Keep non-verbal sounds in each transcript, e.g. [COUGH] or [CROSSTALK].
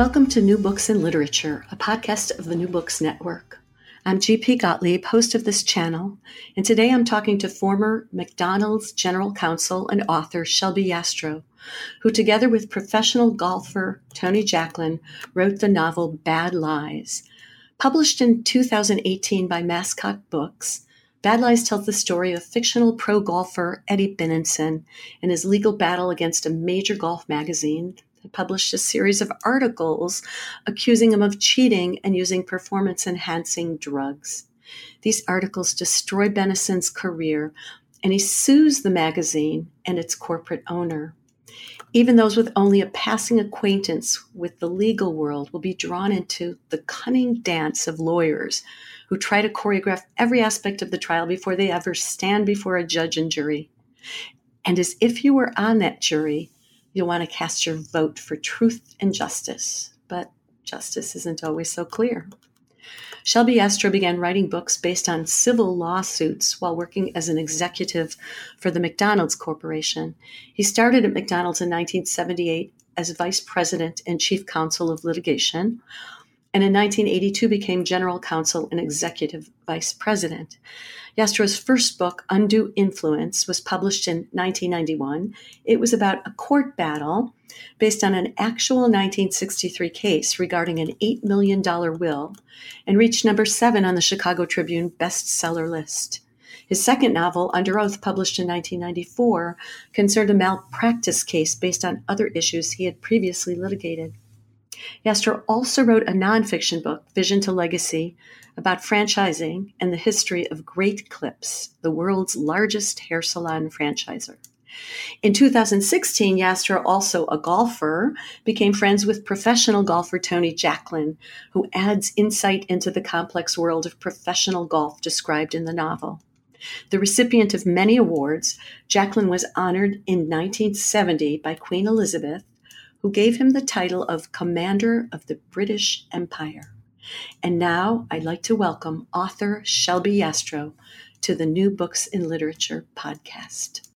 Welcome to New Books in Literature, a podcast of the New Books Network. I'm GP Gottlieb, host of this channel, and today I'm talking to former McDonald's General Counsel and author Shelby Yastrow, who, together with professional golfer Tony Jacklin, wrote the novel Bad Lies. Published in 2018 by Mascot Books, Bad Lies tells the story of fictional pro golfer Eddie Benenson and his legal battle against a major golf magazine published a series of articles accusing him of cheating and using performance enhancing drugs. These articles destroy Benenson's career, and he sues the magazine and its corporate owner. Even those with only a passing acquaintance with the legal world will be drawn into the cunning dance of lawyers who try to choreograph every aspect of the trial before they ever stand before a judge and jury. And as if you were on that jury, You'll want to cast your vote for truth and justice, but justice isn't always so clear. Shelby Yastrow began writing books based on civil lawsuits while working as an executive for the McDonald's Corporation. He started at McDonald's in 1978 as vice president and chief counsel of litigation, and in 1982 became general counsel and executive vice president. Yastrow's first book, Undue Influence, was published in 1991. It was about a court battle based on an actual 1963 case regarding an $8 million will and reached number seven on the Chicago Tribune bestseller list. His second novel, Under Oath, published in 1994, concerned a malpractice case based on other issues he had previously litigated. Yastrow also wrote a nonfiction book, Vision to Legacy, about franchising and the history of Great Clips, the world's largest hair salon franchisor. In 2016, Yastrow, also a golfer, became friends with professional golfer Tony Jacklin, who adds insight into the complex world of professional golf described in the novel. The recipient of many awards, Jacklin was honored in 1970 by Queen Elizabeth, who gave him the title of Commander of the British Empire. And now I'd like to welcome author Shelby Yastrow to the New Books in Literature podcast.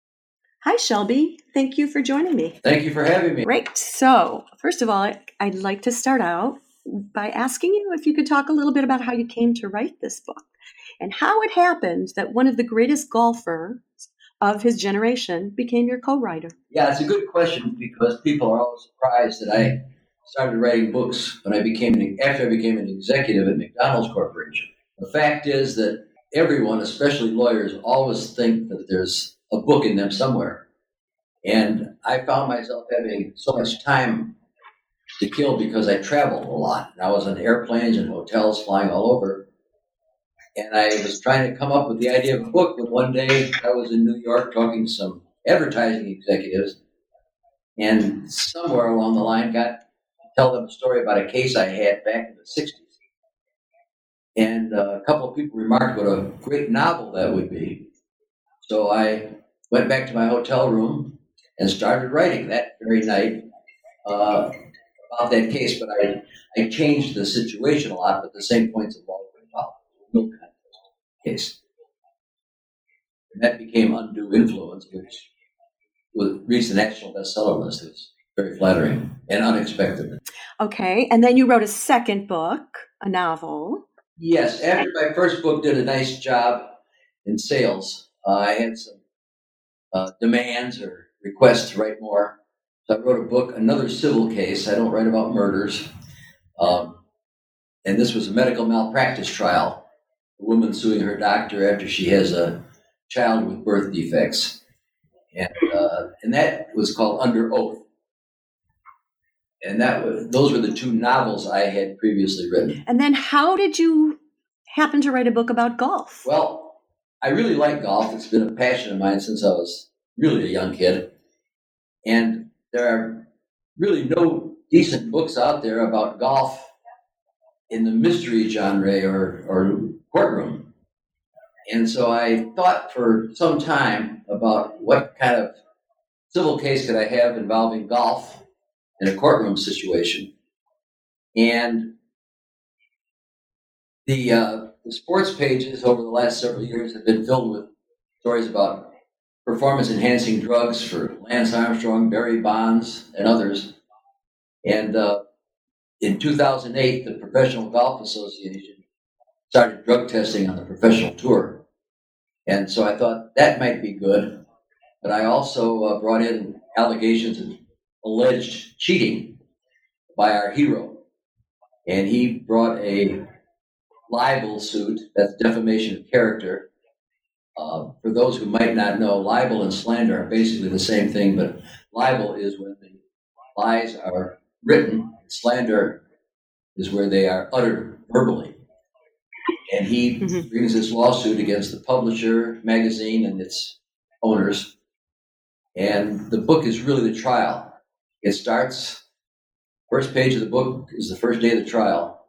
Hi, Shelby. Thank you for joining me. Thank you for having me. Great. So, first of all, I'd like to start out by asking you if you could talk a little bit about how you came to write this book and how it happened that one of the greatest golfers of his generation became your co writer. Yeah, it's a good question because people are always surprised that I started writing books when I became an, after I became an executive at McDonald's Corporation. The fact is that everyone, especially lawyers, always think that there's a book in them somewhere. And I found myself having so much time to kill because I traveled a lot. I was on airplanes and hotels flying all over. And I was trying to come up with the idea of a book, but one day I was in New York talking to some advertising executives, and somewhere along the line got to tell them a story about a case I had back in the 60s. And uh, a couple of people remarked what a great novel that would be. So I went back to my hotel room and started writing that very night uh, about that case. But I, I changed the situation a lot, but the same points involved. Milk case. And that became Undue Influence, which reached the national bestseller list. It was very flattering and unexpected. Okay, and then you wrote a second book, a novel. Yes, after my first book did a nice job in sales, uh, I had some uh, demands or requests to write more. So I wrote a book, another civil case. I don't write about murders. Um, and this was a medical malpractice trial. A woman suing her doctor after she has a child with birth defects. And, uh, and that was called Under Oath and that was those were the two novels I had previously written. And then, how did you happen to write a book about golf? Well, I really like golf. It's been a passion of mine since I was really a young kid, and there are really no decent books out there about golf in the mystery genre or, or courtroom. And so I thought for some time about what kind of civil case could I have involving golf in a courtroom situation. And the, uh, the sports pages over the last several years have been filled with stories about performance enhancing drugs for Lance Armstrong, Barry Bonds, and others. And uh, in 2008, the Professional Golf Association started drug testing on the professional tour. And so I thought that might be good. But I also uh, brought in allegations of alleged cheating by our hero. And he brought a libel suit, that's defamation of character. Uh, for those who might not know, libel and slander are basically the same thing, but libel is when the lies are written, slander is where they are uttered verbally. And he mm-hmm. brings this lawsuit against the publisher, magazine, and its owners. And the book is really the trial. It starts, first page of the book is the first day of the trial.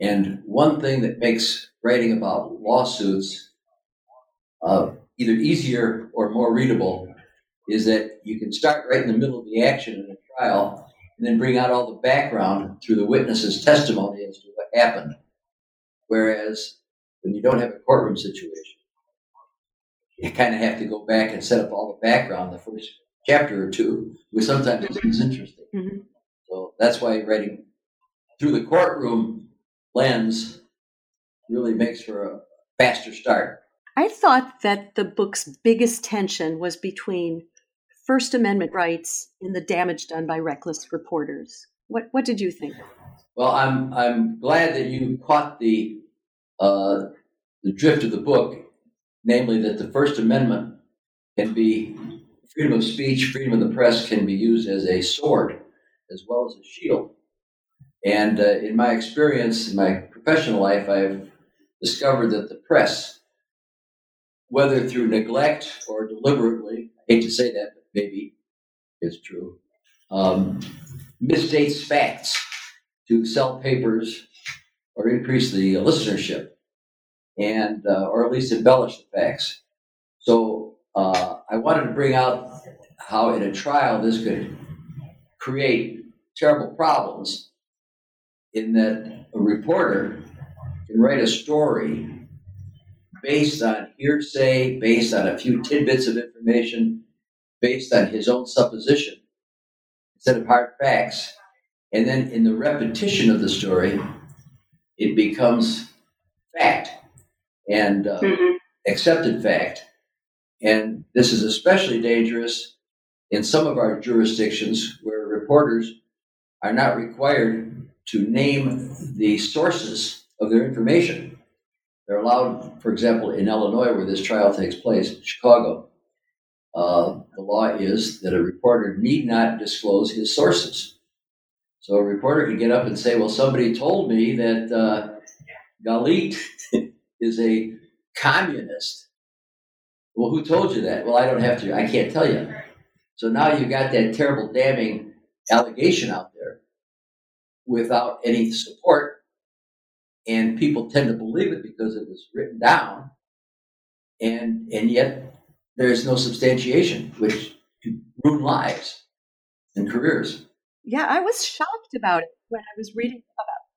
And one thing that makes writing about lawsuits uh, either easier or more readable is that you can start right in the middle of the action in a trial and then bring out all the background through the witness's testimony as to what happened. Whereas when you don't have a courtroom situation, you kind of have to go back and set up all the background the first chapter or two, which sometimes is interesting. Mm-hmm. So that's why writing through the courtroom lens really makes for a faster start. I thought that the book's biggest tension was between First Amendment rights and the damage done by reckless reporters. What what did you think? Well, I'm I'm glad that you caught the uh, the drift of the book, namely that the First Amendment can be freedom of speech, freedom of the press can be used as a sword as well as a shield. And uh, in my experience, in my professional life, I've discovered that the press, whether through neglect or deliberately, I hate to say that, but maybe it's true, um, misstates facts to sell papers or increase the listenership, and uh, or at least embellish the facts. So uh, I wanted to bring out how in a trial this could create terrible problems in that a reporter can write a story based on hearsay, based on a few tidbits of information, based on his own supposition instead of hard facts. And then in the repetition of the story, it becomes fact and uh, mm-hmm. accepted fact. And this is especially dangerous in some of our jurisdictions where reporters are not required to name the sources of their information. They're allowed, for example, in Illinois, where this trial takes place, Chicago, uh, the law is that a reporter need not disclose his sources. So a reporter can get up and say, well, somebody told me that uh, Galit [LAUGHS] is a communist. Well, who told you that? Well, I don't have to. I can't tell you. So now you've got that terrible, damning allegation out there without any support. And people tend to believe it because it was written down. And, and yet there's no substantiation, which could ruin lives and careers. Yeah, I was shocked about it when I was reading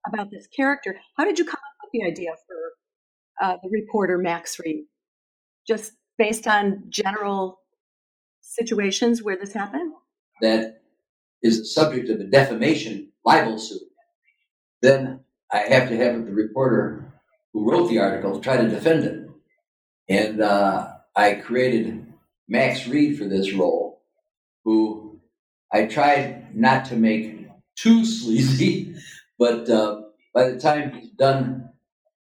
about, about this character. How did you come up with the idea for uh, the reporter Max Reed? Just based on general situations where this happened? That is the subject of a defamation libel suit. Then I have to have the reporter who wrote the article try to defend it. And uh, I created Max Reed for this role, who I tried not to make too sleazy, [LAUGHS] but uh, by the time he's done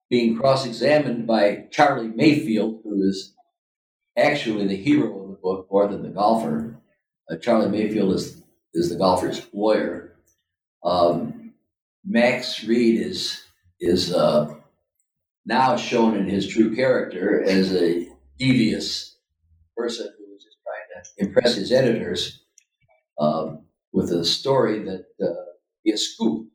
being cross examined by Charlie Mayfield, who is actually the hero of the book more than the golfer, uh, Charlie Mayfield is, is the golfer's lawyer. Um, Max Reed is, is uh, now shown in his true character as a devious person who is just trying to impress his editors. Um, with a story that uh, be a scoop.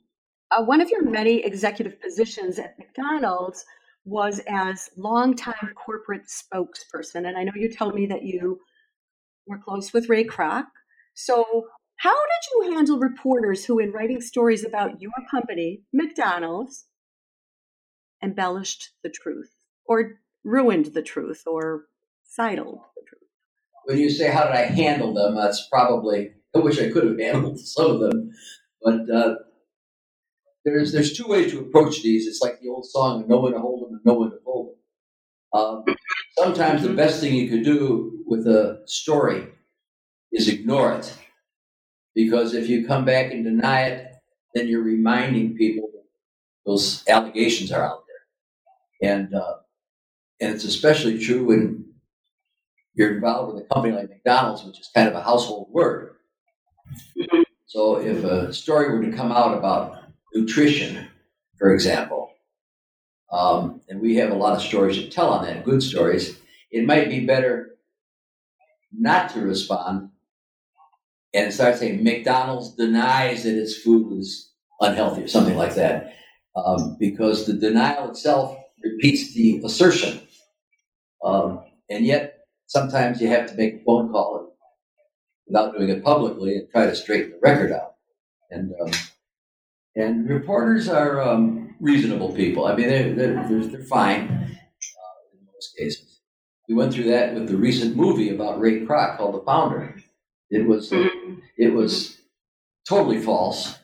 Uh, one of your many executive positions at McDonald's was as longtime corporate spokesperson, and I know you told me that you were close with Ray Kroc. So, how did you handle reporters who, in writing stories about your company, McDonald's, embellished the truth or ruined the truth or sidled the truth? When you say how did I handle them, that's probably I wish I could have handled some of them, but uh, there's there's two ways to approach these. It's like the old song, "No one to hold them and no one to fold them." Um, sometimes the best thing you could do with a story is ignore it, because if you come back and deny it, then you're reminding people those allegations are out there, and uh, and it's especially true when you're involved with a company like McDonald's, which is kind of a household word. So if a story were to come out about nutrition, for example, um, and we have a lot of stories to tell on that, good stories, it might be better not to respond and start saying McDonald's denies that its food is unhealthy or something like that, um, because the denial itself repeats the assertion. Um, and yet, sometimes you have to make a phone call without doing it publicly and try to straighten the record out. And um, and reporters are um, reasonable people. I mean, they're they're, they're fine uh, in most cases. We went through that with the recent movie about Ray Kroc called The Founder. It was mm-hmm. it was totally false.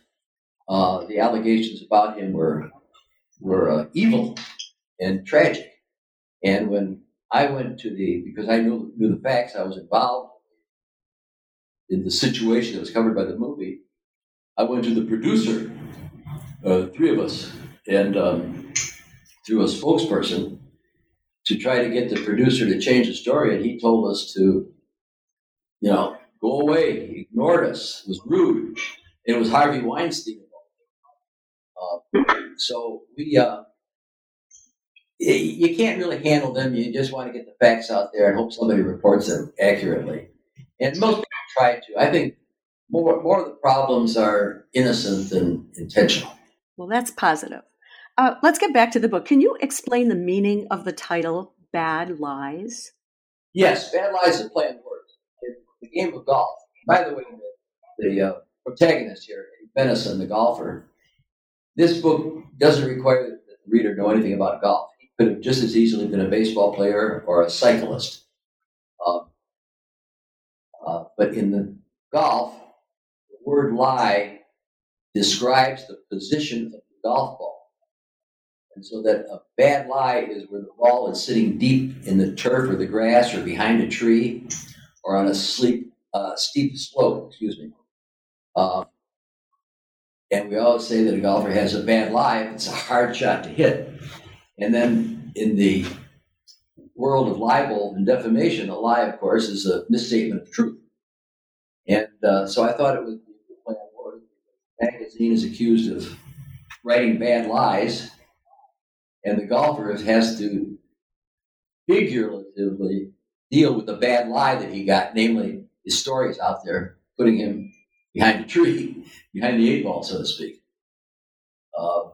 Uh, the allegations about him were were uh, evil and tragic. And when I went to the because I knew knew the facts, I was involved in the situation that was covered by the movie, I went to the producer, uh, three of us, and um, through a spokesperson to try to get the producer to change the story. And he told us to, you know, go away. He ignored us. It was rude. It was Harvey Weinstein. Uh, so we, uh, you can't really handle them. You just want to get the facts out there and hope somebody reports them accurately. And most try to. I think more more of the problems are innocent than intentional. Well, that's positive. Uh, let's get back to the book. Can you explain the meaning of the title "Bad Lies"? Yes, "Bad Lies" is a play on words. The game of golf. By the way, the, the uh, protagonist here, Benison, the golfer. This book doesn't require that the reader know anything about golf. He could have just as easily been a baseball player or a cyclist. Um, uh, but in the golf, the word lie describes the position of the golf ball. And so that a bad lie is where the ball is sitting deep in the turf or the grass or behind a tree or on a sleep, uh, steep slope, excuse me. Uh, and we always say that a golfer has a bad lie if it's a hard shot to hit. And then in the world of libel and defamation, a lie, of course, is a misstatement of truth. Uh, so I thought it was the magazine is accused of writing bad lies, and the golfer has to figuratively deal with the bad lie that he got, namely his stories out there, putting him behind the tree, [LAUGHS] behind the eight ball, so to speak. Uh,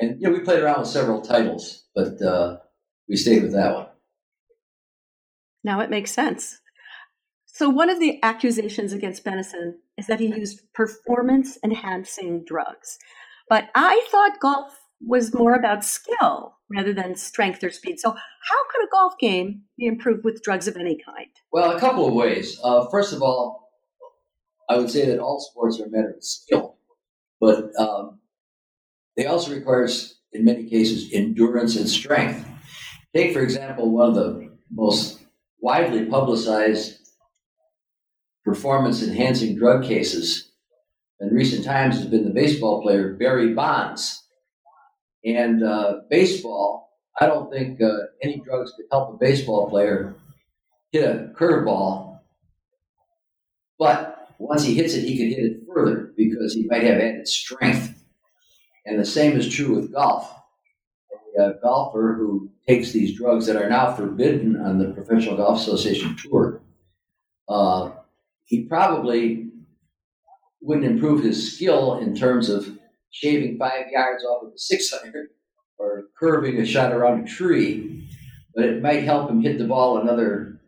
and you know, we played around with several titles, but uh, we stayed with that one. Now it makes sense. So, one of the accusations against Benison is that he used performance enhancing drugs. But I thought golf was more about skill rather than strength or speed. So, how could a golf game be improved with drugs of any kind? Well, a couple of ways. Uh, first of all, I would say that all sports are a matter of skill, but um, they also require, in many cases, endurance and strength. Take, for example, one of the most widely publicized performance enhancing drug cases in recent times has been the baseball player Barry Bonds. And uh, baseball, I don't think uh, any drugs could help a baseball player hit a curveball. But once he hits it, he can hit it further because he might have added strength. And the same is true with golf. A golfer who takes these drugs that are now forbidden on the Professional Golf Association tour uh, he probably wouldn't improve his skill in terms of shaving five yards off of a 600 or curving a shot around a tree, but it might help him hit the ball another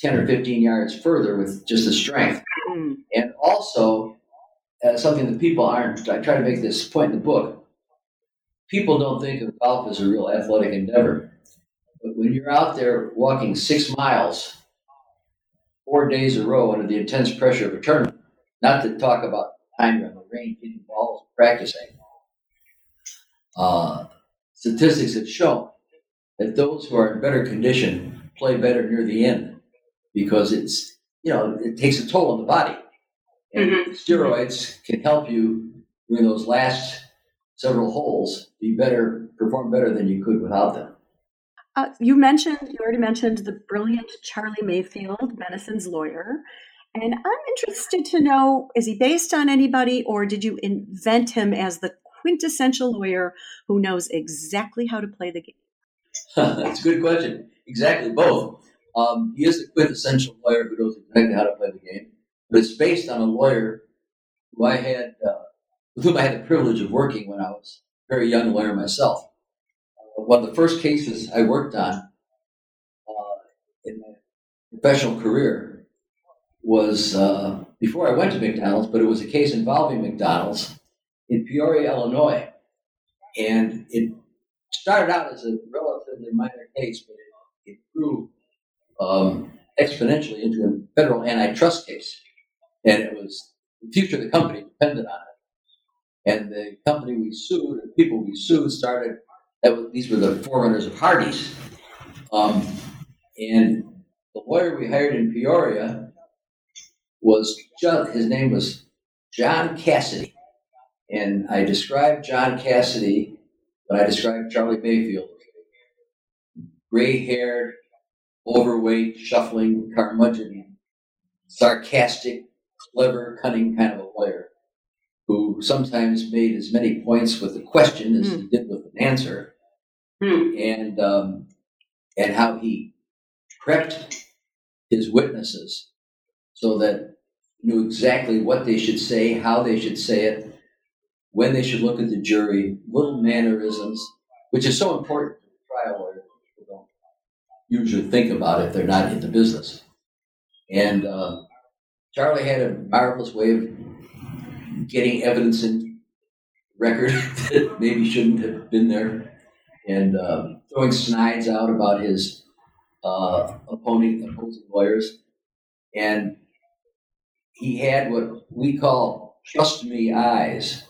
10 or 15 yards further with just the strength. Mm. And also, uh, something that people aren't, I try to make this point in the book, people don't think of golf as a real athletic endeavor. But when you're out there walking six miles, four days a row under the intense pressure of a tournament, not to talk about time on the range hitting balls, practicing, uh, statistics have shown that those who are in better condition play better near the end because it's, you know, it takes a toll on the body. And mm-hmm. steroids can help you during those last several holes be better, perform better than you could without them. Uh, you mentioned, you already mentioned the brilliant Charlie Mayfield, Benenson's lawyer. And I'm interested to know is he based on anybody or did you invent him as the quintessential lawyer who knows exactly how to play the game? [LAUGHS] That's a good question. Exactly both. Um, he is the quintessential lawyer who knows exactly how to play the game, but it's based on a lawyer who I had, uh, with whom I had the privilege of working when I was a very young lawyer myself. One of the first cases I worked on uh, in my professional career was uh, before I went to McDonald's, but it was a case involving McDonald's in Peoria, Illinois. And it started out as a relatively minor case, but it, it grew um, exponentially into a federal antitrust case. And it was the future of the company depended on it. And the company we sued, the people we sued, started. That was, these were the forerunners of Hardee's. Um, and the lawyer we hired in Peoria was John, his name was John Cassidy. And I described John Cassidy, but I described Charlie Mayfield. Gray haired, overweight, shuffling, curmudgeon, sarcastic, clever, cunning kind of a lawyer who sometimes made as many points with a question as mm. he hmm. did with an answer. Mm. And, um, and how he prepped his witnesses so that knew exactly what they should say, how they should say it, when they should look at the jury, little mannerisms, which is so important to the trial lawyer. People don't usually think about if they're not in the business. And uh, Charlie had a marvelous way of getting evidence in record [LAUGHS] that maybe shouldn't have been there, and uh, throwing snides out about his uh, opposing opposing lawyers. And he had what we call trust me eyes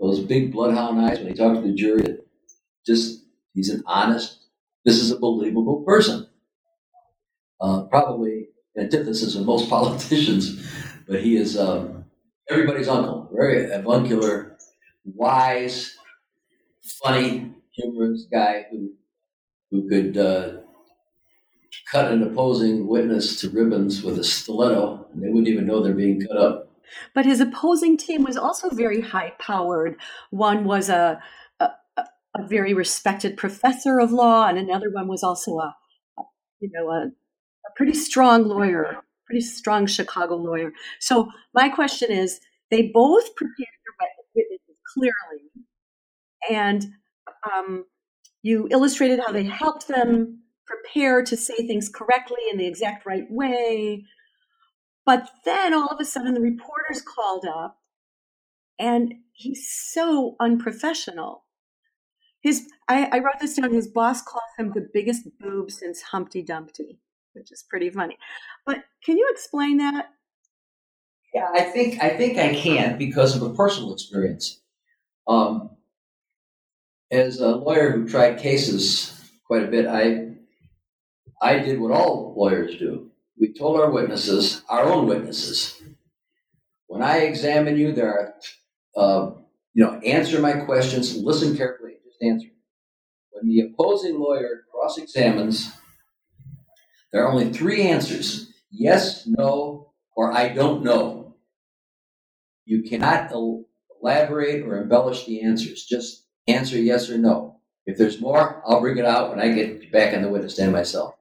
those big bloodhound eyes when he talks to the jury. Just he's an honest. This is a believable person. Uh, probably antithesis of most [LAUGHS] politicians, but he is um, everybody's uncle. Very avuncular, wise, funny, humorous guy who who could uh, cut an opposing witness to ribbons with a stiletto, and they wouldn't even know they're being cut up. But his opposing team was also very high powered. One was a, a, a, very respected professor of law, and another one was also a, you know, a, a pretty strong lawyer, pretty strong Chicago lawyer. So my question is, they both prepared their witnesses clearly, and um, you illustrated how they helped them prepare to say things correctly in the exact right way. But then all of a sudden the reporters called up and he's so unprofessional. His I, I wrote this down, his boss calls him the biggest boob since Humpty Dumpty, which is pretty funny. But can you explain that? Yeah, I think I think I can because of a personal experience. Um, as a lawyer who tried cases quite a bit, I I did what all lawyers do we told our witnesses, our own witnesses, when I examine you, there are, uh, you know, answer my questions listen carefully just answer. When the opposing lawyer cross examines, there are only three answers yes, no, or I don't know. You cannot elaborate or embellish the answers. Just answer yes or no. If there's more, I'll bring it out when I get back on the witness stand myself.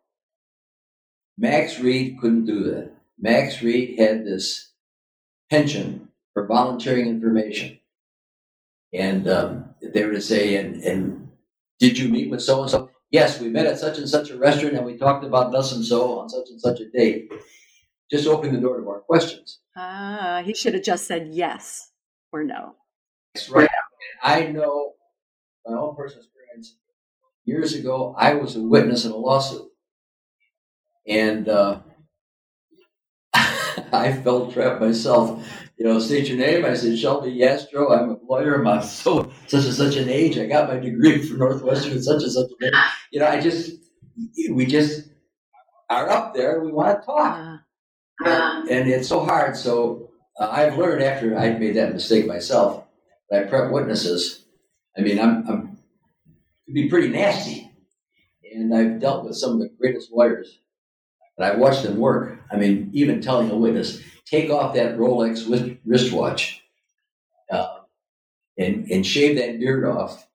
Max Reed couldn't do that. Max Reed had this penchant for volunteering information. And um, they were to say, and, and did you meet with so and so? Yes, we met at such and such a restaurant and we talked about thus and so on such and such a date. Just open the door to more questions. Ah, he should have just said yes or no. That's right. I know my own personal experience. Years ago, I was a witness in a lawsuit. And uh, [LAUGHS] I felt trapped myself. You know, state your name. I said, Shelby Yastrow. I'm a lawyer. I'm so such and such an age. I got my degree from Northwestern such and such a You know, I just, we just are up there. We want to talk. Uh, and it's so hard. So uh, I've learned after I made that mistake myself, that I prep witnesses. I mean, I'm, I'm could be pretty nasty, and I've dealt with some of the greatest lawyers and I've watched them work. I mean, even telling a witness, take off that Rolex wristwatch uh, and, and shave that beard off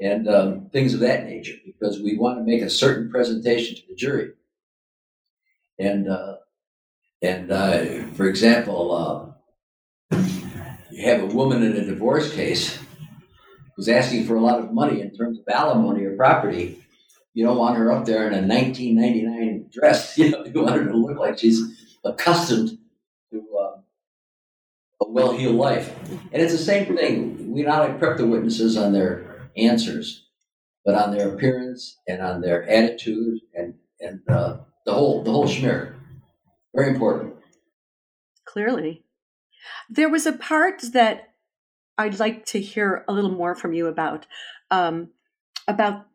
and um, things of that nature because we want to make a certain presentation to the jury. And, uh, and uh, for example, uh, you have a woman in a divorce case who's asking for a lot of money in terms of alimony or property you don't want her up there in a 1999 dress. [LAUGHS] You know, you want her to look like she's accustomed to uh, a well-heeled life. And it's the same thing. We not only prep the witnesses on their answers, but on their appearance and on their attitude and and uh, the whole the whole schmear. Very important. Clearly, there was a part that I'd like to hear a little more from you about um, about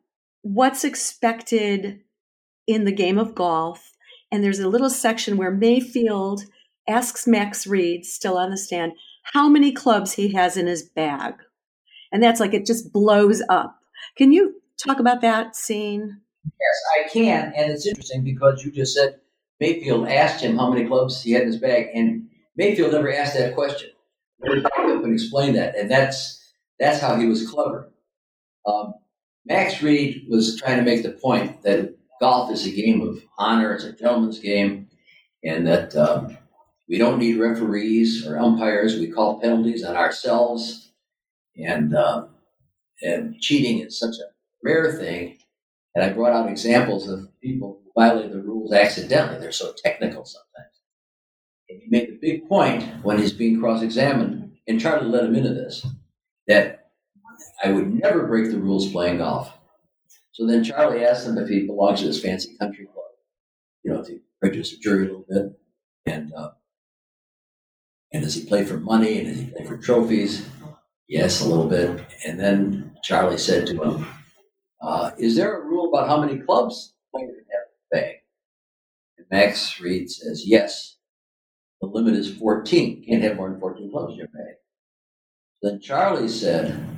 what's expected in the game of golf. And there's a little section where Mayfield asks Max Reed, still on the stand, how many clubs he has in his bag. And that's like it just blows up. Can you talk about that scene? Yes, I can. And it's interesting because you just said Mayfield asked him how many clubs he had in his bag, and Mayfield never asked that question. And explain that, and that's that's how he was clever. Um, Max Reed was trying to make the point that golf is a game of honor, it's a gentleman's game, and that um, we don't need referees or umpires. We call penalties on ourselves, and uh, and cheating is such a rare thing. And I brought out examples of people who the rules accidentally. They're so technical sometimes. And he made the big point when he's being cross-examined, and Charlie let him into this, that I would never break the rules playing golf. So then Charlie asked him if he belongs to this fancy country club, you know, to prejudice the jury a little bit. And, uh, and does he play for money and does he play for trophies? Yes, a little bit. And then Charlie said to him, uh, Is there a rule about how many clubs players have the bag? And Max Reed says, Yes. The limit is 14. You can't have more than 14 clubs in your bag. Then Charlie said,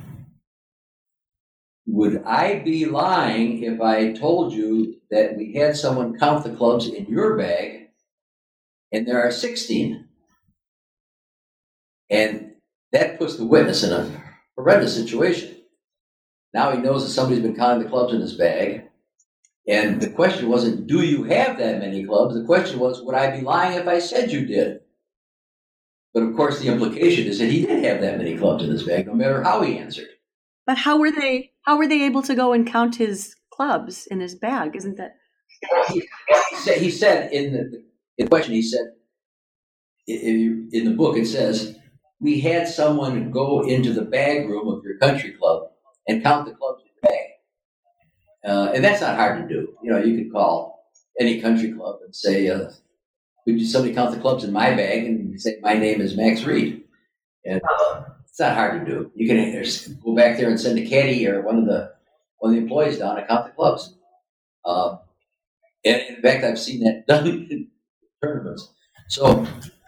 would I be lying if I told you that we had someone count the clubs in your bag and there are 16? And that puts the witness in a horrendous situation. Now he knows that somebody's been counting the clubs in his bag. And the question wasn't, do you have that many clubs? The question was, would I be lying if I said you did? But of course, the implication is that he didn't have that many clubs in his bag, no matter how he answered. But how were they? How were they able to go and count his clubs in his bag? Isn't that? He, he, said, he said in the, in the question, he said in, in the book, it says we had someone go into the bag room of your country club and count the clubs in the bag, uh, and that's not hard to do. You know, you could call any country club and say, uh, "Would somebody count the clubs in my bag?" And say, "My name is Max Reed," and uh, it's not hard to do. You can go back there and send a caddy or one of the one of the employees down to count the clubs. Um, and in fact, I've seen that [LAUGHS] done in tournaments. So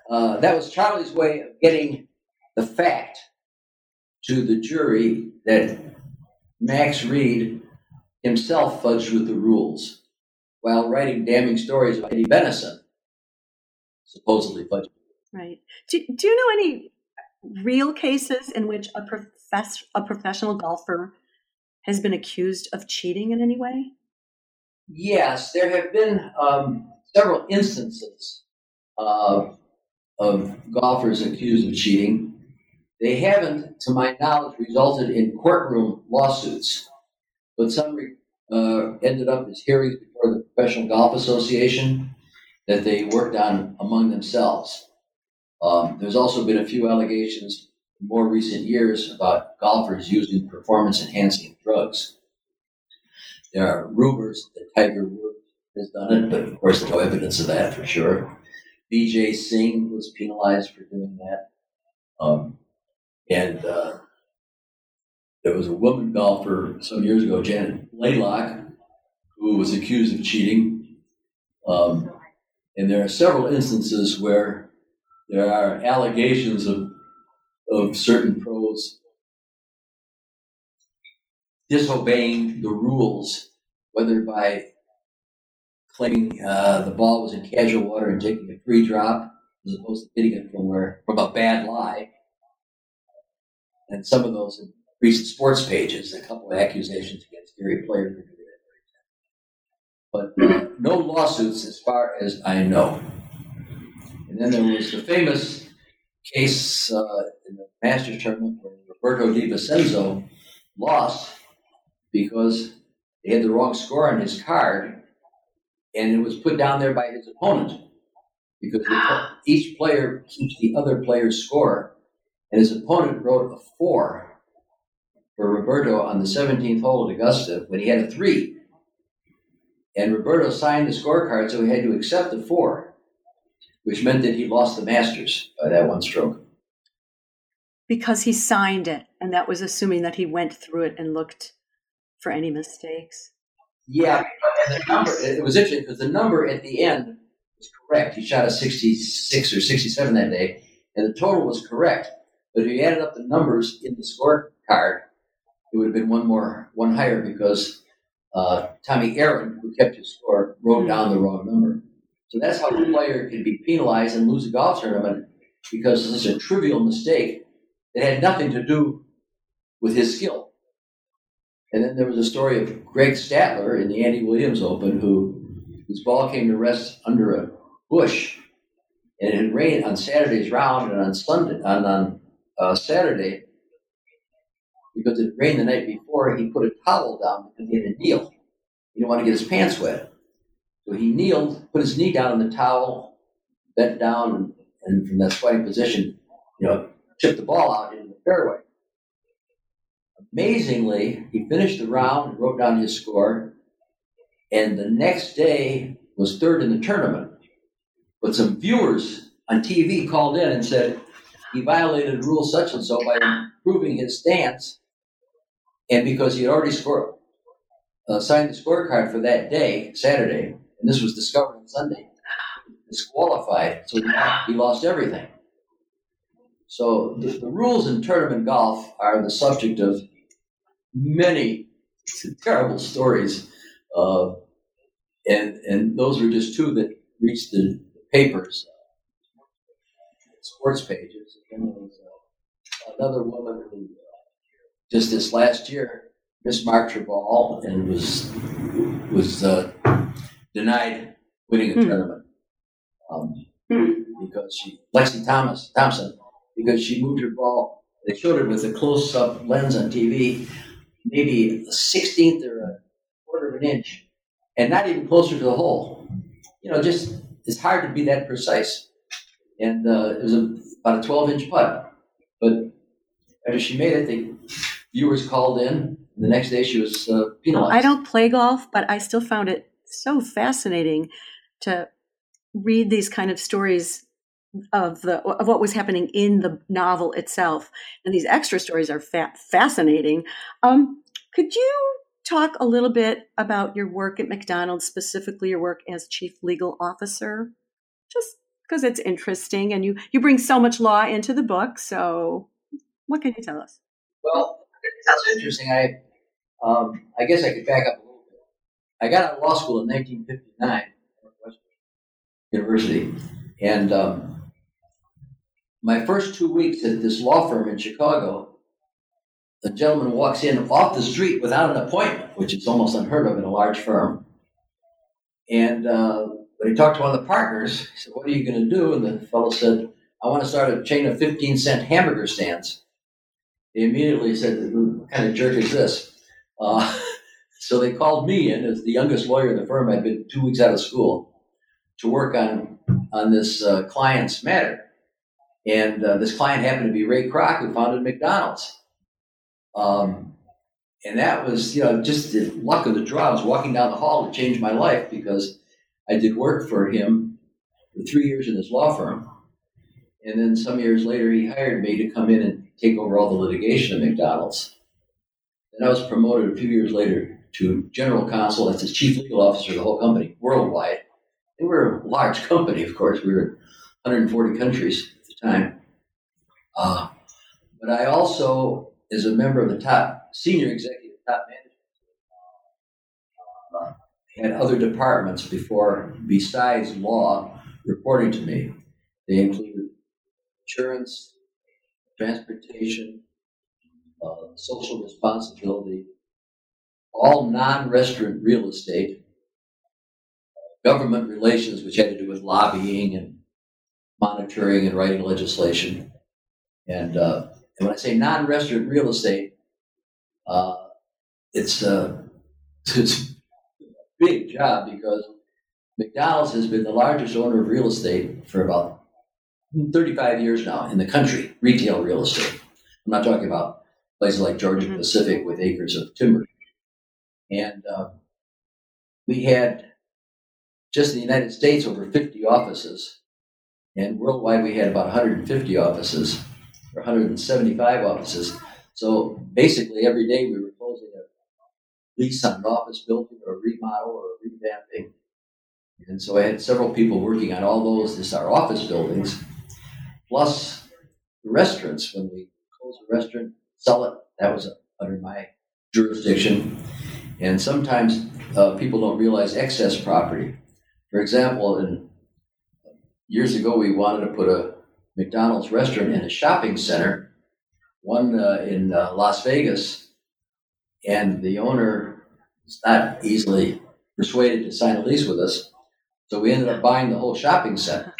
uh, that was Charlie's way of getting the fact to the jury that Max Reed himself fudged with the rules while writing damning stories about Eddie Bennison, supposedly fudged. Right. Do, do you know any real cases in which a, profess- a professional golfer has been accused of cheating in any way? Yes, there have been um, several instances of of golfers accused of cheating. They haven't, to my knowledge, resulted in courtroom lawsuits, but some uh, ended up as hearings before the Professional Golf Association that they worked on among themselves. Um, there's also been a few allegations in more recent years about golfers using performance enhancing drugs. There are rumors that Tiger Woods has done it, but of course, no evidence of that for sure. Vijay Singh was penalized for doing that. Um, and uh, there was a woman golfer some years ago, Janet Blalock, who was accused of cheating. Um, and there are several instances where there are allegations of, of certain pros disobeying the rules, whether by claiming uh, the ball was in casual water and taking a free drop as opposed to hitting it from where from a bad lie. And some of those recent sports pages, a couple of accusations against Gary Player. But uh, no lawsuits as far as I know. And then there was the famous case uh, in the Masters tournament where Roberto De Vicenzo lost because he had the wrong score on his card and it was put down there by his opponent because each player keeps the other player's score, and his opponent wrote a four for Roberto on the 17th hole at Augusta when he had a three. And Roberto signed the scorecard, so he had to accept the four, which meant that he lost the Masters by that one stroke. Because he signed it, and that was assuming that he went through it and looked for any mistakes. Yeah, and the number it was interesting because the number at the end was correct. He shot a 66 or 67 that day, and the total was correct. But if you added up the numbers in the scorecard, it would have been one more, one higher because uh, Tommy Aaron, who kept his score, wrote mm-hmm. down the wrong number. So that's how a player can be penalized and lose a golf tournament because it's such a trivial mistake that had nothing to do with his skill. And then there was a story of Craig Stadler in the Andy Williams Open, who his ball came to rest under a bush, and it had rained on Saturday's round and on Sunday on, on uh, Saturday because it rained the night before. He put a towel down because he had to kneel. He didn't want to get his pants wet, so he kneeled, put his knee down on the towel, bent down, and, from that sweating position, you know, chipped the ball out into the fairway. Amazingly, he finished the round and wrote down his score, and the next day was third in the tournament. But some viewers on TV called in and said he violated rule such and so by improving his stance, and because he had already scored, uh, signed the scorecard for that day, Saturday, and this was discovered on Sunday, disqualified, so he lost everything. So the, the, rules in tournament golf are the subject of many terrible stories, uh, and and those are just two that reached the, papers, sports pages. And was uh, another woman who just this last year mismarked her ball and was was uh, denied winning a hmm. tournament um, hmm. because she Lexi Thomas Thompson because she moved her ball. They showed it with a close-up lens on TV maybe a sixteenth or a quarter of an inch, and not even closer to the hole. You know, just it's hard to be that precise. And uh, it was a, about a 12 inch putt. But after she made it, the viewers called in. the next day, she was uh, penalized. I don't play golf, but I still found it so fascinating to read these kind of stories of the of what was happening in the novel itself and these extra stories are fa- fascinating um, could you talk a little bit about your work at mcdonald's specifically your work as chief legal officer just because it's interesting and you you bring so much law into the book so what can you tell us well that's interesting i um, i guess i could back up a little bit i got out of law school in 1959 at Northwestern University, and um, my first two weeks at this law firm in Chicago, a gentleman walks in off the street without an appointment, which is almost unheard of in a large firm. And uh, when he talked to one of the partners, he said, What are you going to do? And the fellow said, I want to start a chain of 15 cent hamburger stands. They immediately said, What kind of jerk is this? Uh, [LAUGHS] so they called me in as the youngest lawyer in the firm. I'd been two weeks out of school to work on, on this uh, client's matter. And uh, this client happened to be Ray Kroc, who founded McDonald's. Um, and that was, you know, just the luck of the draw. I was walking down the hall to change my life because I did work for him for three years in his law firm. And then some years later, he hired me to come in and take over all the litigation at McDonald's. And I was promoted a few years later to general counsel, that's the chief legal officer of the whole company worldwide. And we're a large company, of course. We were in 140 countries at the time. Uh, but I also, as a member of the top senior executive top management, uh, had other departments before, besides law, reporting to me. They included insurance, transportation, uh, social responsibility, all non-restaurant real estate, government relations, which had to do with lobbying and monitoring and writing legislation. And, uh, and when I say non-restaurant real estate, uh, it's, uh, [LAUGHS] it's a big job because McDonald's has been the largest owner of real estate for about 35 years now in the country, retail real estate. I'm not talking about places like Georgia mm-hmm. Pacific with acres of timber. And uh, we had just in the United States over 50 offices, and worldwide we had about 150 offices or 175 offices. So basically, every day we were closing a lease on an office building or a remodel or a revamping. And so I had several people working on all those, this our office buildings, plus the restaurants. When we close a restaurant, sell it, that was under my jurisdiction. And sometimes uh, people don't realize excess property. For example, in, years ago, we wanted to put a McDonald's restaurant in a shopping center, one uh, in uh, Las Vegas, and the owner was not easily persuaded to sign a lease with us. So we ended up buying the whole shopping center,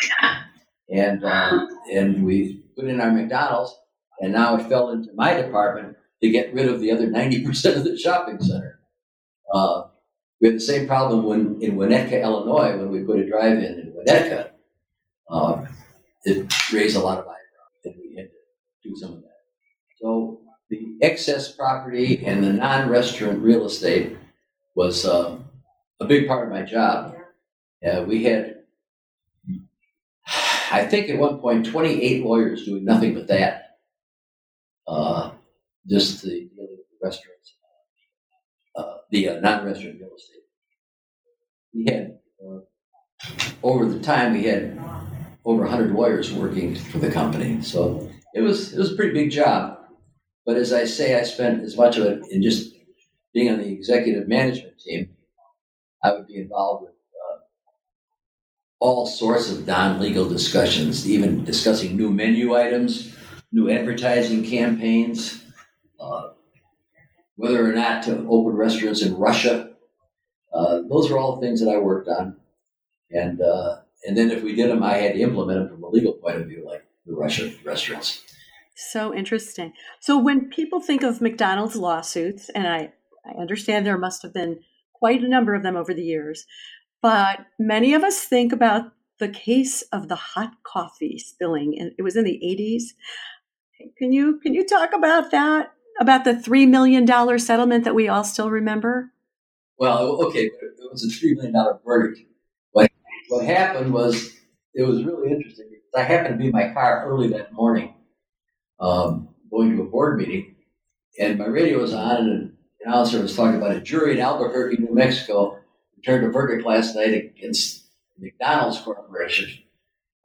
and uh, [LAUGHS] and we put in our McDonald's, and now it fell into my department to get rid of the other ninety percent of the shopping center. Uh, we had the same problem when in Winnetka, Illinois, when we put a drive-in in Winnetka. Uh, it raised a lot of eyebrows, and we had to do some of that. So the excess property and the non-restaurant real estate was uh, a big part of my job. Uh, we had, I think at one point, 28 lawyers doing nothing but that. Uh, just the, the restaurants uh, the uh, non-restaurant real estate. We had uh, over the time we had over 100 lawyers working for the company, so it was it was a pretty big job. But as I say, I spent as much of it in just being on the executive management team. I would be involved with uh, all sorts of non-legal discussions, even discussing new menu items, new advertising campaigns, uh, whether or not to open restaurants in Russia. Uh, those are all things that I worked on. And, uh, and then if we did them, I had to implement them from a legal point of view, like the Russian restaurants. So interesting. So when people think of McDonald's lawsuits, and I, I understand there must have been quite a number of them over the years, but many of us think about the case of the hot coffee spilling. And it was in the 80s. Can you can you talk about that? about the $3 million settlement that we all still remember? Well, okay, it was a $3 million verdict. What, what happened was, it was really interesting because I happened to be in my car early that morning um, going to a board meeting, and my radio was on, and an announcer was talking about a jury in Albuquerque, New Mexico, returned a verdict last night against McDonald's Corporation.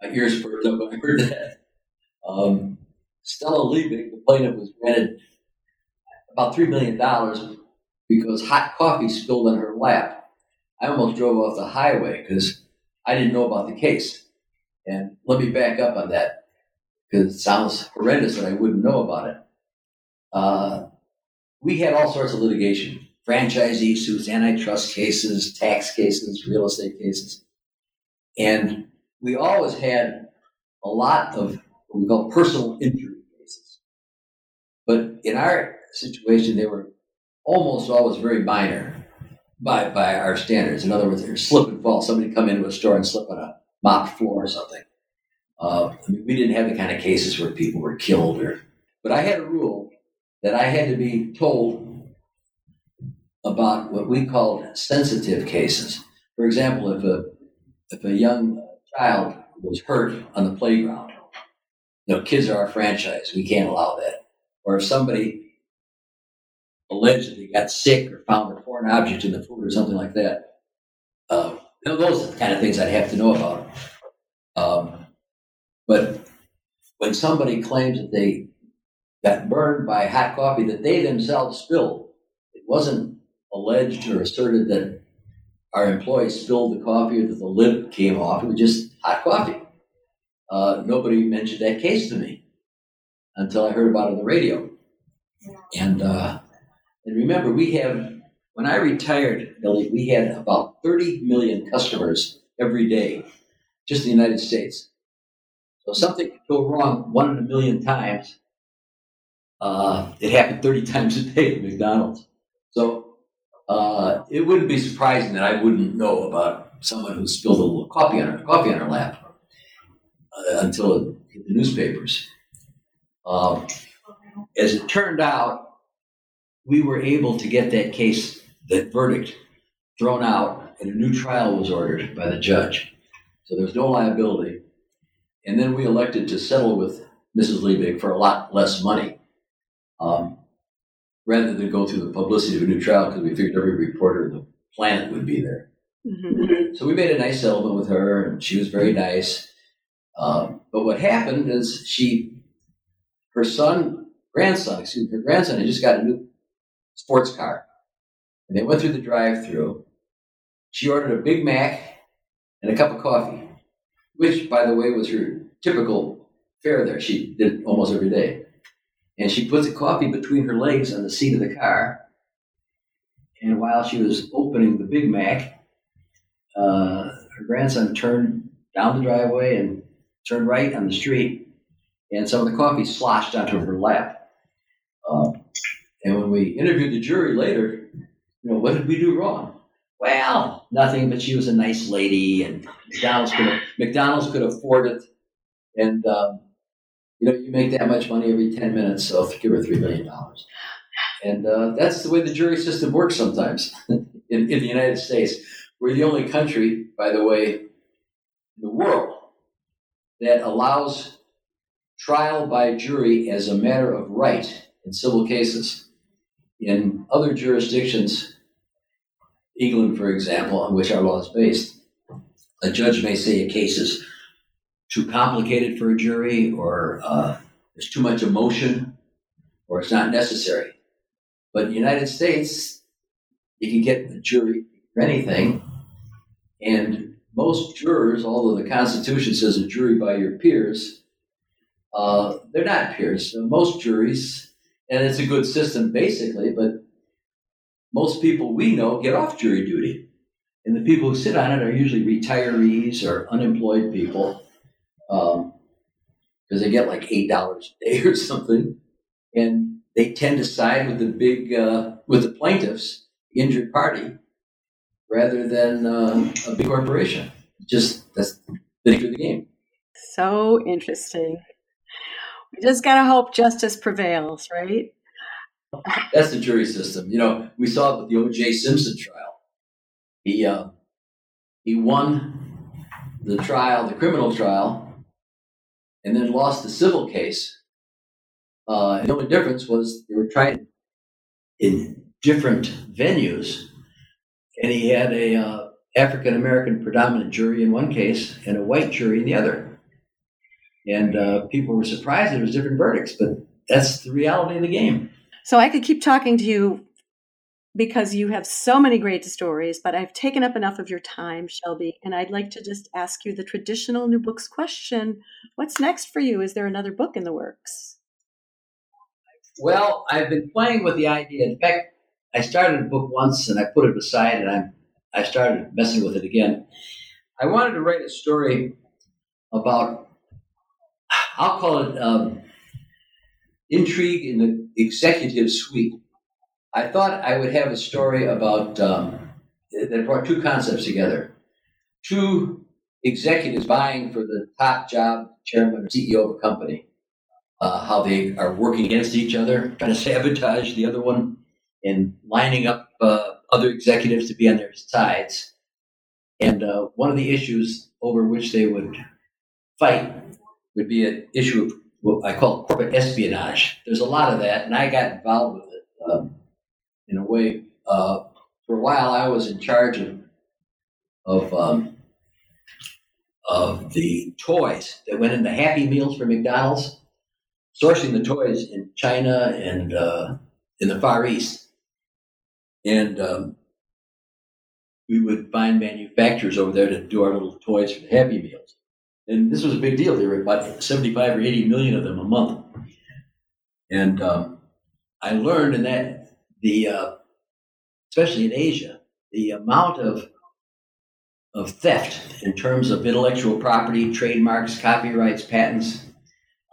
My ears perked up when I heard that. Um, Stella Liebeck, the plaintiff, was granted about $3 million because hot coffee spilled on her lap. I almost drove off the highway because I didn't know about the case. And let me back up on that because it sounds horrendous that I wouldn't know about it. Uh, we had all sorts of litigation franchisee suits, antitrust cases, tax cases, real estate cases. And we always had a lot of what we call personal injury cases. But in our situation, they were almost always very minor by, by our standards. In other words, there's slip and fall. Somebody come into a store and slip on a mop floor or something. Uh, I mean, we didn't have the kind of cases where people were killed or, but I had a rule that I had to be told about what we call sensitive cases. For example, if a if a young child was hurt on the playground, you know, kids are our franchise. We can't allow that. Or if somebody allegedly got sick or found a foreign object in the food or something like that, uh, you know, those are the kind of things I'd have to know about. Um, but when somebody claims that they got burned by hot coffee that they themselves spilled, it wasn't alleged or asserted that our employees spilled the coffee or that the lid came off. It was just hot coffee. Uh, nobody mentioned that case to me until I heard about it on the radio. And uh, and remember, we have when I retired, Billy, we had about 30 million customers every day, just in the United States. So something could go wrong one in a million times. Uh, it happened 30 [LAUGHS] times a day at McDonald's. So uh, it wouldn't be surprising that I wouldn't know about someone who spilled a little coffee on her coffee on her lap uh, until it hit the newspapers. Um, as it turned out, we were able to get that case, that verdict, thrown out, and a new trial was ordered by the judge. So there was no liability. And then we elected to settle with Mrs. Liebeck for a lot less money, um, rather than go through the publicity of a new trial because we figured every reporter in the planet would be there. Mm-hmm. So we made a nice settlement with her, and she was very nice. Um, but what happened is she, her son, grandson, excuse me, her grandson had just got a new sports car. And they went through the drive through. She ordered a Big Mac and a cup of coffee, which, by the way, was her typical fare there. She did it almost every day. And she put the coffee between her legs on the seat of the car. And while she was opening the Big Mac, uh, her grandson turned down the driveway and turned right on the street, and some of the coffee sloshed onto her lap. Um, and when we interviewed the jury later, you know, what did we do wrong? Well, nothing, but she was a nice lady, and McDonald's could McDonald's could afford it, and um, you know, you make that much money every ten minutes, so give her three million dollars. And uh, that's the way the jury system works sometimes [LAUGHS] in, in the United States. We're the only country, by the way, in the world that allows trial by jury as a matter of right in civil cases. In other jurisdictions, England, for example, on which our law is based, a judge may say a case is too complicated for a jury, or uh, there's too much emotion, or it's not necessary. But in the United States, you can get a jury for anything, and most jurors, although the Constitution says a jury by your peers, uh, they're not peers. Most juries and it's a good system basically, but most people we know get off jury duty. And the people who sit on it are usually retirees or unemployed people because um, they get like $8 a day [LAUGHS] or something. And they tend to side with the big, uh, with the plaintiffs, injured party, rather than uh, a big corporation. Just that's the nature of the game. So interesting. We just got to hope justice prevails, right? That's the jury system. You know, we saw it with the O.J. Simpson trial. He uh, he won the trial, the criminal trial, and then lost the civil case. Uh, and the only difference was they were tried in different venues, and he had a uh, African American predominant jury in one case and a white jury in the other. And uh, people were surprised there was different verdicts, but that's the reality of the game. So I could keep talking to you because you have so many great stories, but I've taken up enough of your time, Shelby, and I'd like to just ask you the traditional new books question. What's next for you? Is there another book in the works? Well, I've been playing with the idea. In fact, I started a book once and I put it aside and I I started messing with it again. I wanted to write a story about I'll call it um, intrigue in the executive suite. I thought I would have a story about um, that brought two concepts together. Two executives vying for the top job, chairman or CEO of a company. Uh, how they are working against each other, trying to sabotage the other one, and lining up uh, other executives to be on their sides. And uh, one of the issues over which they would fight would be an issue of what I call corporate espionage. There's a lot of that, and I got involved with it um, in a way. Uh, for a while, I was in charge of of um, of the toys that went into Happy Meals for McDonald's, sourcing the toys in China and uh, in the Far East, and um, we would find manufacturers over there to do our little toys for the Happy Meals. And this was a big deal. There were about 75 or 80 million of them a month. And um, I learned in that the, uh, especially in Asia, the amount of of theft in terms of intellectual property, trademarks, copyrights, patents.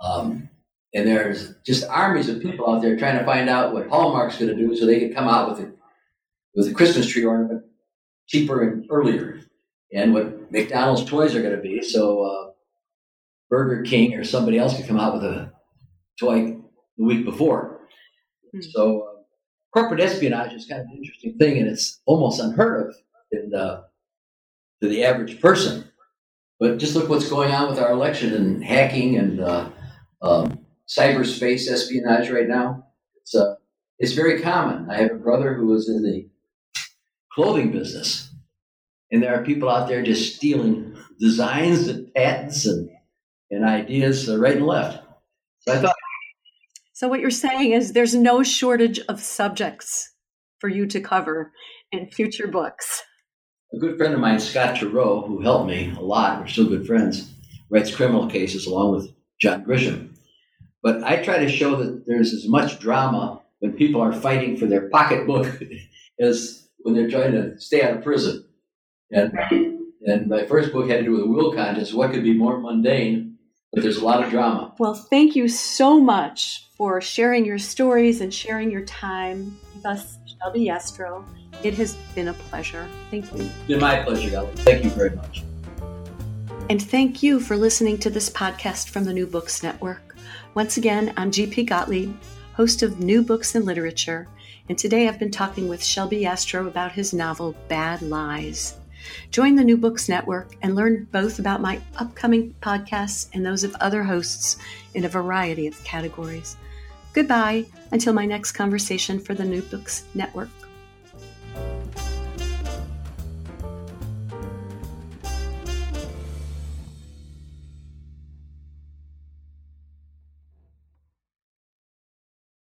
Um, and there's just armies of people out there trying to find out what Hallmark's going to do so they can come out with a, with a Christmas tree ornament cheaper and earlier, and what McDonald's toys are going to be. So uh, Burger King or somebody else could come out with a toy the week before. Mm-hmm. So uh, corporate espionage is kind of an interesting thing, and it's almost unheard of in uh, to the average person. But just look what's going on with our election and hacking and uh, um, cyberspace espionage right now. It's uh, it's very common. I have a brother who was in the clothing business. And there are people out there just stealing designs and patents and, and ideas right and left. So I thought. So what you're saying is there's no shortage of subjects for you to cover in future books. A good friend of mine, Scott Turow, who helped me a lot, we're still good friends, writes criminal cases along with John Grisham. But I try to show that there's as much drama when people are fighting for their pocketbook [LAUGHS] as when they're trying to stay out of prison. And and my first book had to do with will conscience. What could be more mundane? But there's a lot of drama. Well, thank you so much for sharing your stories and sharing your time with us, Shelby Yastrow. It has been a pleasure. Thank you. It's been my pleasure, Ellen. Thank you very much. And thank you for listening to this podcast from the New Books Network. Once again, I'm GP Gottlieb, host of New Books and Literature and today I've been talking with Shelby Yastrow about his novel Bad Lies. Join the New Books Network and learn both about my upcoming podcasts and those of other hosts in a variety of categories. Goodbye until my next conversation for the New Books Network.